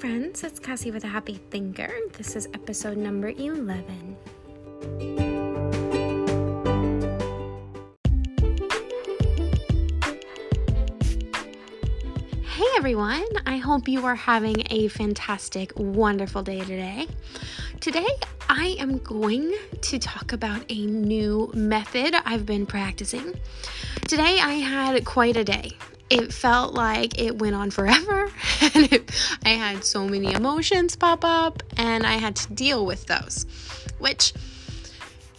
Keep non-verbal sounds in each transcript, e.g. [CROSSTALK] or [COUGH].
friends, it's Cassie with a Happy Thinker. This is episode number 11. Hey everyone, I hope you are having a fantastic, wonderful day today. Today, I am going to talk about a new method I've been practicing. Today, I had quite a day it felt like it went on forever [LAUGHS] and it, I had so many emotions pop up and I had to deal with those, which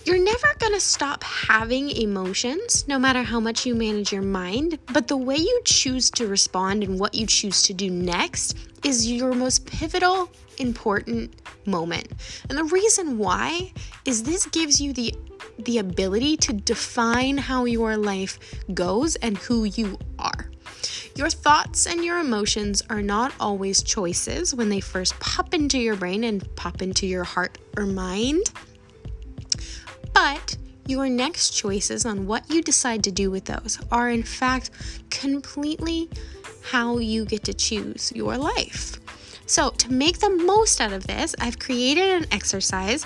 you're never going to stop having emotions no matter how much you manage your mind, but the way you choose to respond and what you choose to do next is your most pivotal, important moment. And the reason why is this gives you the the ability to define how your life goes and who you are. Your thoughts and your emotions are not always choices when they first pop into your brain and pop into your heart or mind. But your next choices on what you decide to do with those are, in fact, completely how you get to choose your life. So, to make the most out of this, I've created an exercise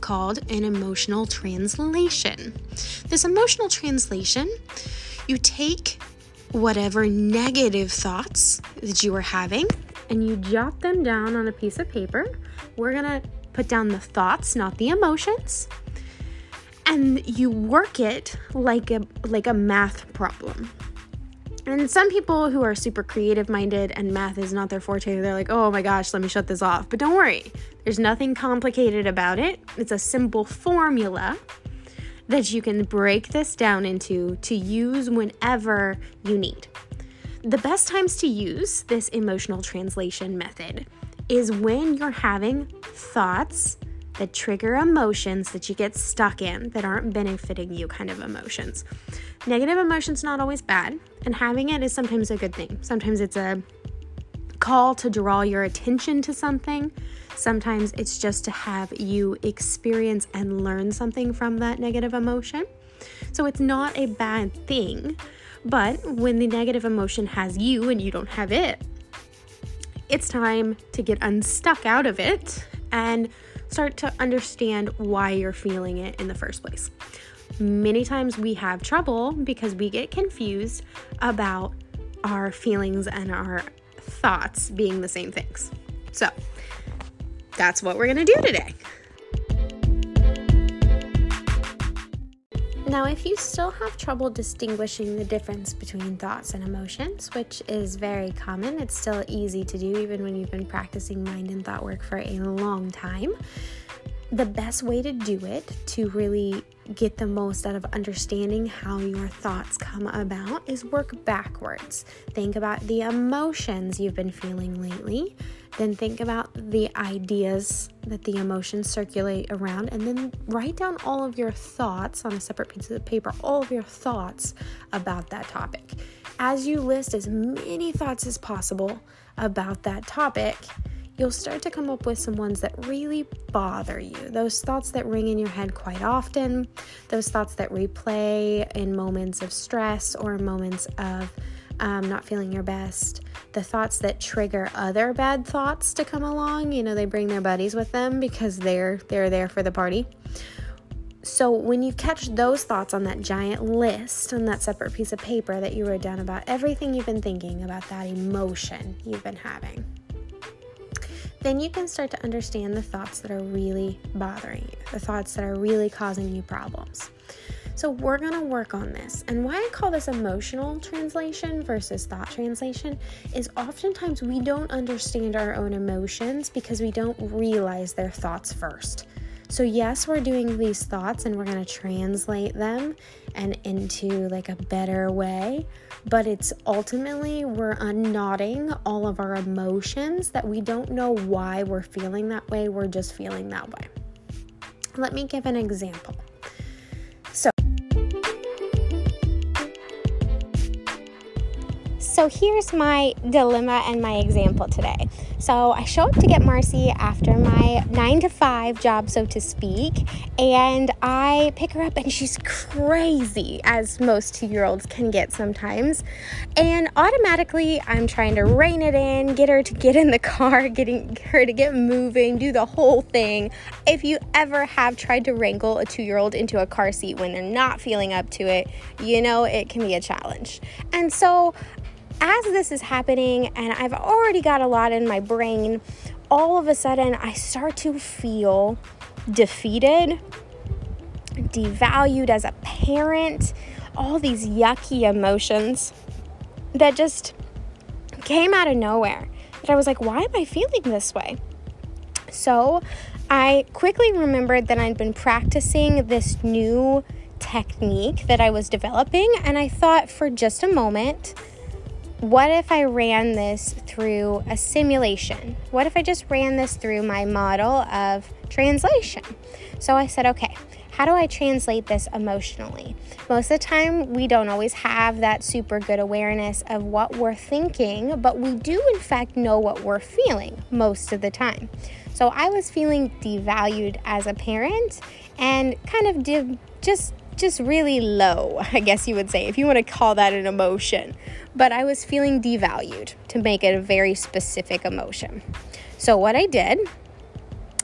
called an emotional translation. This emotional translation, you take whatever negative thoughts that you are having and you jot them down on a piece of paper. We're going to put down the thoughts, not the emotions. And you work it like a like a math problem. And some people who are super creative minded and math is not their forte, they're like, oh my gosh, let me shut this off. But don't worry, there's nothing complicated about it. It's a simple formula that you can break this down into to use whenever you need. The best times to use this emotional translation method is when you're having thoughts that trigger emotions that you get stuck in that aren't benefiting you kind of emotions. Negative emotions not always bad, and having it is sometimes a good thing. Sometimes it's a call to draw your attention to something. Sometimes it's just to have you experience and learn something from that negative emotion. So it's not a bad thing, but when the negative emotion has you and you don't have it, it's time to get unstuck out of it and start to understand why you're feeling it in the first place. Many times we have trouble because we get confused about our feelings and our thoughts being the same things. So, that's what we're going to do today. Now, if you still have trouble distinguishing the difference between thoughts and emotions, which is very common, it's still easy to do even when you've been practicing mind and thought work for a long time. The best way to do it to really get the most out of understanding how your thoughts come about is work backwards. Think about the emotions you've been feeling lately then think about the ideas that the emotions circulate around, and then write down all of your thoughts on a separate piece of paper, all of your thoughts about that topic. As you list as many thoughts as possible about that topic, you'll start to come up with some ones that really bother you. Those thoughts that ring in your head quite often, those thoughts that replay in moments of stress or moments of um, not feeling your best, the thoughts that trigger other bad thoughts to come along. You know, they bring their buddies with them because they're they're there for the party. So when you catch those thoughts on that giant list on that separate piece of paper that you wrote down about everything you've been thinking about that emotion you've been having, then you can start to understand the thoughts that are really bothering you, the thoughts that are really causing you problems. So, we're to work on this. And why I call this emotional translation versus thought translation is oftentimes we don't understand our own emotions because we don't realize their thoughts first. So, yes, we're doing these thoughts and we're going to translate them and into like a better way, but it's ultimately we're unknotting all of our emotions that we don't know why we're feeling that way, we're just feeling that way. Let me give an example. So here's my dilemma and my example today. So I show up to get Marcy after my nine to five job, so to speak, and I pick her up, and she's crazy, as most two year olds can get sometimes. And automatically, I'm trying to rein it in, get her to get in the car, [LAUGHS] getting her to get moving, do the whole thing. If you ever have tried to wrangle a two year old into a car seat when they're not feeling up to it, you know it can be a challenge. And so as this is happening and I've already got a lot in my brain, all of a sudden I start to feel defeated, devalued as a parent, all these yucky emotions that just came out of nowhere. That I was like, why am I feeling this way? So I quickly remembered that I'd been practicing this new technique that I was developing, and I thought for just a moment, what if I ran this through a simulation? What if I just ran this through my model of translation? So I said, okay, how do I translate this emotionally? Most of the time, we don't always have that super good awareness of what we're thinking, but we do, in fact, know what we're feeling most of the time. So I was feeling devalued as a parent and kind of div- just just really low, [LAUGHS] I guess you would say, if you want to call that an emotion. But I was feeling devalued to make it a very specific emotion. So, what I did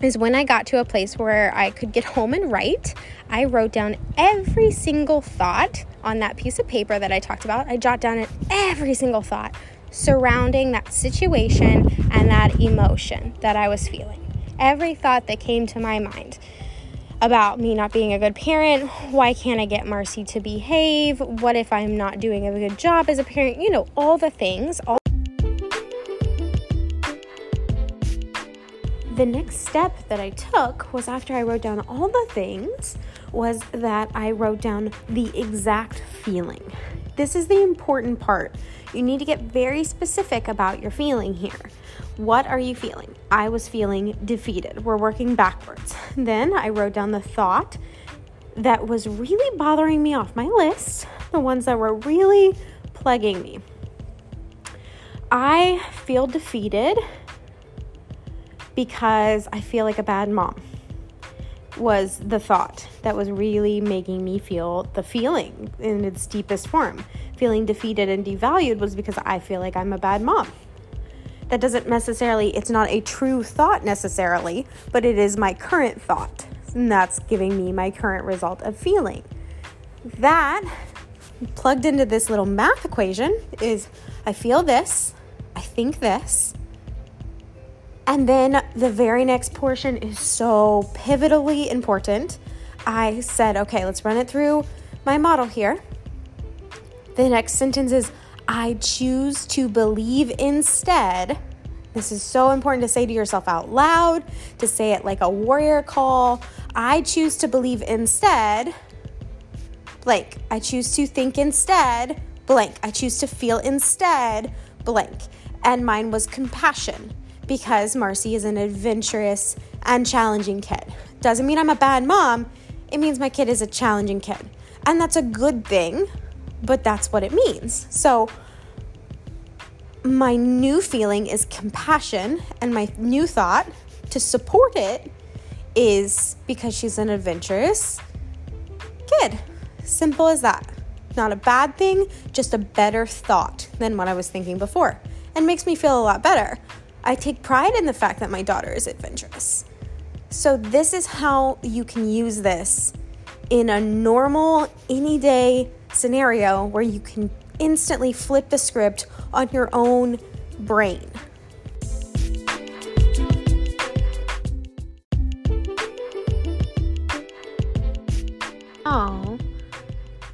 is when I got to a place where I could get home and write, I wrote down every single thought on that piece of paper that I talked about. I jot down every single thought surrounding that situation and that emotion that I was feeling. Every thought that came to my mind about me not being a good parent. Why can't I get Marcy to behave? What if I'm not doing a good job as a parent? You know, all the things. All the next step that I took was after I wrote down all the things was that I wrote down the exact feeling. This is the important part. You need to get very specific about your feeling here. What are you feeling? I was feeling defeated. We're working backwards. [LAUGHS] Then I wrote down the thought that was really bothering me off my list, the ones that were really plaguing me. I feel defeated because I feel like a bad mom was the thought that was really making me feel the feeling in its deepest form. Feeling defeated and devalued was because I feel like I'm a bad mom that doesn't necessarily, it's not a true thought necessarily, but it is my current thought. And that's giving me my current result of feeling. That plugged into this little math equation is I feel this, I think this. And then the very next portion is so pivotally important. I said, okay, let's run it through my model here. The next sentence is I choose to believe instead. This is so important to say to yourself out loud, to say it like a warrior call. I choose to believe instead, blank. I choose to think instead, blank. I choose to feel instead, blank. And mine was compassion because Marcy is an adventurous and challenging kid. Doesn't mean I'm a bad mom, it means my kid is a challenging kid. And that's a good thing but that's what it means. So, my new feeling is compassion, and my new thought to support it is because she's an adventurous kid. Simple as that. Not a bad thing, just a better thought than what I was thinking before, and makes me feel a lot better. I take pride in the fact that my daughter is adventurous. So, this is how you can use this in a normal, any day scenario where you can instantly flip the script on your own brain. Oh,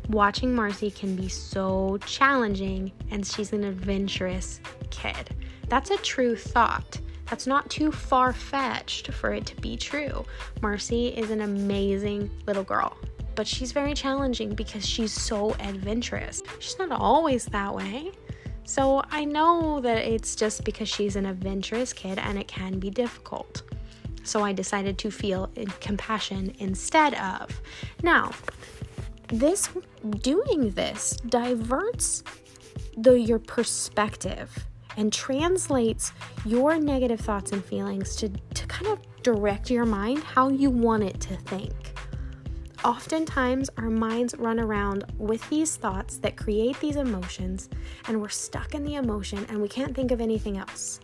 watching Marcy can be so challenging, and she's an adventurous kid. That's a true thought. That's not too far fetched for it to be true. Marcy is an amazing little girl but she's very challenging because she's so adventurous. She's not always that way. So I know that it's just because she's an adventurous kid and it can be difficult. So I decided to feel compassion instead of. Now, this doing this diverts the your perspective and translates your negative thoughts and feelings to, to kind of direct your mind how you want it to think. Oftentimes, our minds run around with these thoughts that create these emotions, and we're stuck in the emotion and we can't think of anything else.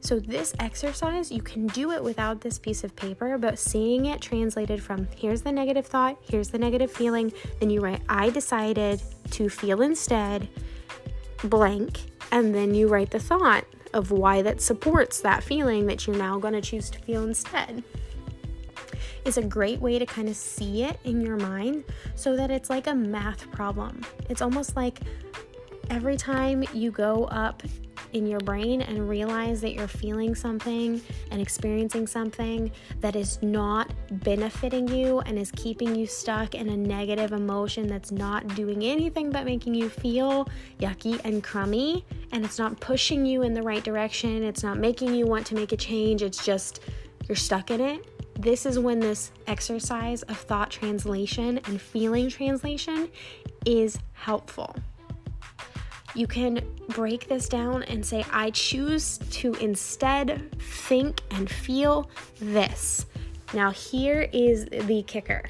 So, this exercise, you can do it without this piece of paper, but seeing it translated from here's the negative thought, here's the negative feeling, then you write, I decided to feel instead blank, and then you write the thought of why that supports that feeling that you're now going to choose to feel instead. Is a great way to kind of see it in your mind so that it's like a math problem. It's almost like every time you go up in your brain and realize that you're feeling something and experiencing something that is not benefiting you and is keeping you stuck in a negative emotion that's not doing anything but making you feel yucky and crummy and it's not pushing you in the right direction, it's not making you want to make a change, it's just you're stuck in it. This is when this exercise of thought translation and feeling translation is helpful you can break this down and say, I choose to instead think and feel this. Now, here is the kicker.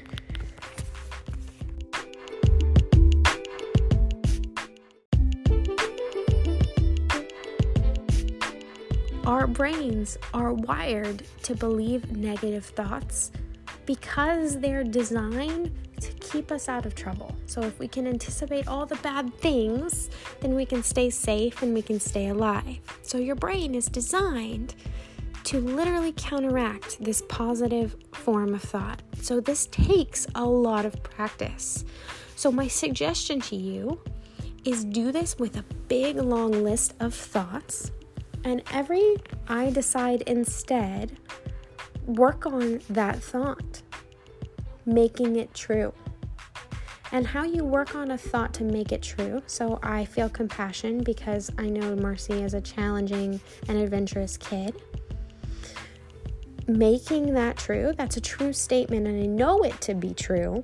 Our brains are wired to believe negative thoughts because they're designed to keep us out of trouble. So, if we can anticipate all the bad things, then we can stay safe and we can stay alive. So, your brain is designed to literally counteract this positive form of thought. So, this takes a lot of practice. So, my suggestion to you is do this with a big long list of thoughts. And every I decide instead, work on that thought making it true. And how you work on a thought to make it true. So I feel compassion because I know Marcy is a challenging and adventurous kid. Making that true, that's a true statement, and I know it to be true.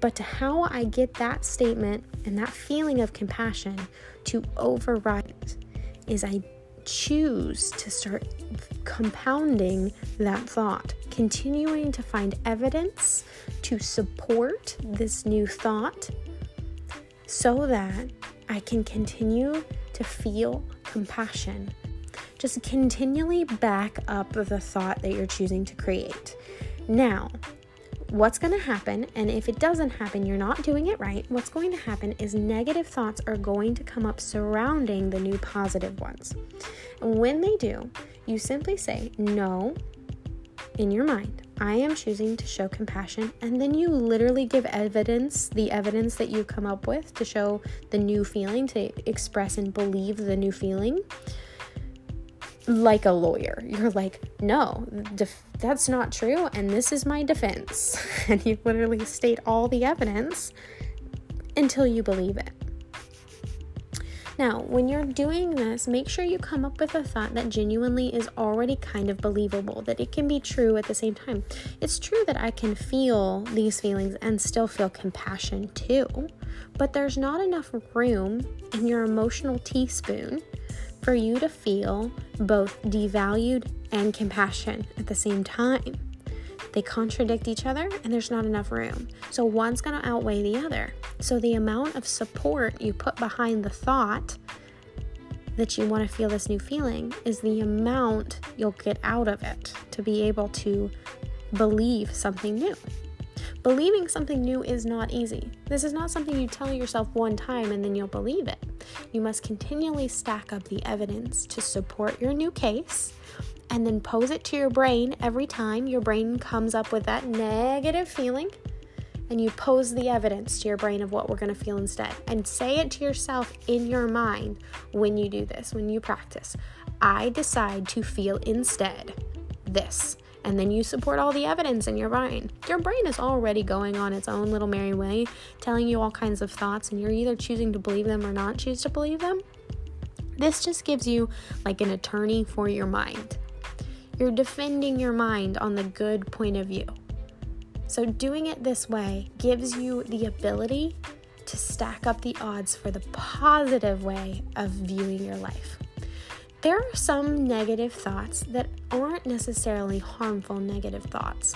But to how I get that statement and that feeling of compassion to override is I choose to start compounding that thought, continuing to find evidence to support this new thought so that I can continue to feel compassion. Just continually back up the thought that you're choosing to create. Now, what's going to happen, and if it doesn't happen, you're not doing it right, what's going to happen is negative thoughts are going to come up surrounding the new positive ones. And when they do, you simply say, No, in your mind. I am choosing to show compassion, and then you literally give evidence, the evidence that you come up with to show the new feeling, to express and believe the new feeling like a lawyer. You're like, no, def- that's not true, and this is my defense. [LAUGHS] and you literally state all the evidence until you believe it. Now, when you're doing this, make sure you come up with a thought that genuinely is already kind of believable, that it can be true at the same time. It's true that I can feel these feelings and still feel compassion too, but there's not enough room in your emotional teaspoon for you to feel both devalued and compassion at the same time. They contradict each other and there's not enough room. So one's going to outweigh the other. So the amount of support you put behind the thought that you want to feel this new feeling is the amount you'll get out of it to be able to believe something new. Believing something new is not easy. This is not something you tell yourself one time and then you'll believe it. You must continually stack up the evidence to support your new case and then pose it to your brain every time your brain comes up with that negative feeling. And you pose the evidence to your brain of what we're to feel instead. And say it to yourself in your mind when you do this, when you practice. I decide to feel instead this and then you support all the evidence in your brain. Your brain is already going on its own little merry way, telling you all kinds of thoughts, and you're either choosing to believe them or not choose to believe them. This just gives you like an attorney for your mind. You're defending your mind on the good point of view. So, doing it this way gives you the ability to stack up the odds for the positive way of viewing your life. There are some negative thoughts that aren't necessarily harmful negative thoughts.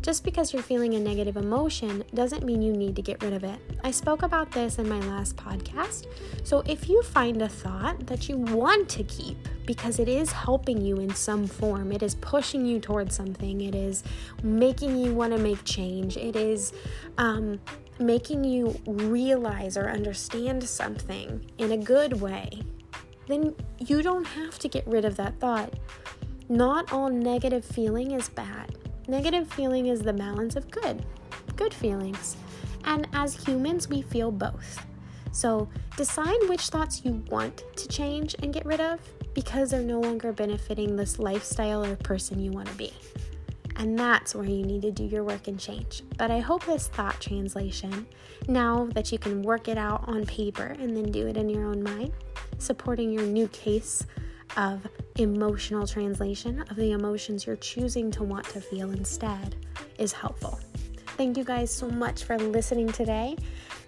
Just because you're feeling a negative emotion doesn't mean you need to get rid of it. I spoke about this in my last podcast. So if you find a thought that you want to keep because it is helping you in some form, it is pushing you towards something, it is making you want to make change, it is um, making you realize or understand something in a good way, then you don't have to get rid of that thought. Not all negative feeling is bad. Negative feeling is the balance of good, good feelings. And as humans, we feel both. So decide which thoughts you want to change and get rid of because they're no longer benefiting this lifestyle or person you want to be. And that's where you need to do your work and change. But I hope this thought translation, now that you can work it out on paper and then do it in your own mind, supporting your new case of emotional translation of the emotions you're choosing to want to feel instead is helpful. Thank you guys so much for listening today.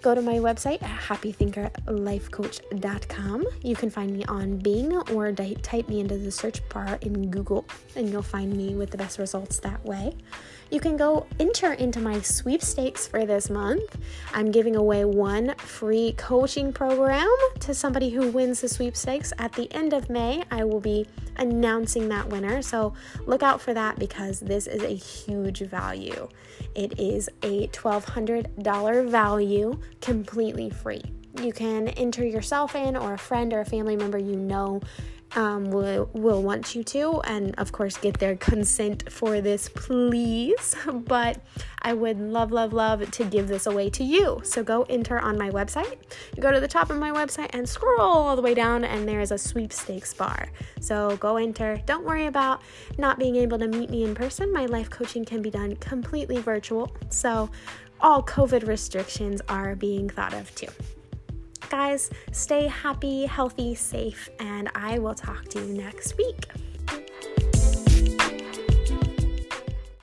Go to my website at happythinkerlifecoach.com. You can find me on Bing or type me into the search bar in Google, and you'll find me with the best results that way you can go enter into my sweepstakes for this month. I'm giving away one free coaching program to somebody who wins the sweepstakes. At the end of May, I will be announcing that winner. So look out for that because this is a huge value. It is a $1,200 value completely free. You can enter yourself in, or a friend or a family member you know um, will, will want you to, and of course, get their consent for this, please. [LAUGHS] But I would love, love, love to give this away to you. So go enter on my website. You go to the top of my website and scroll all the way down, and there is a sweepstakes bar. So go enter. Don't worry about not being able to meet me in person. My life coaching can be done completely virtual. So all COVID restrictions are being thought of too guys, stay happy, healthy, safe, and I will talk to you next week.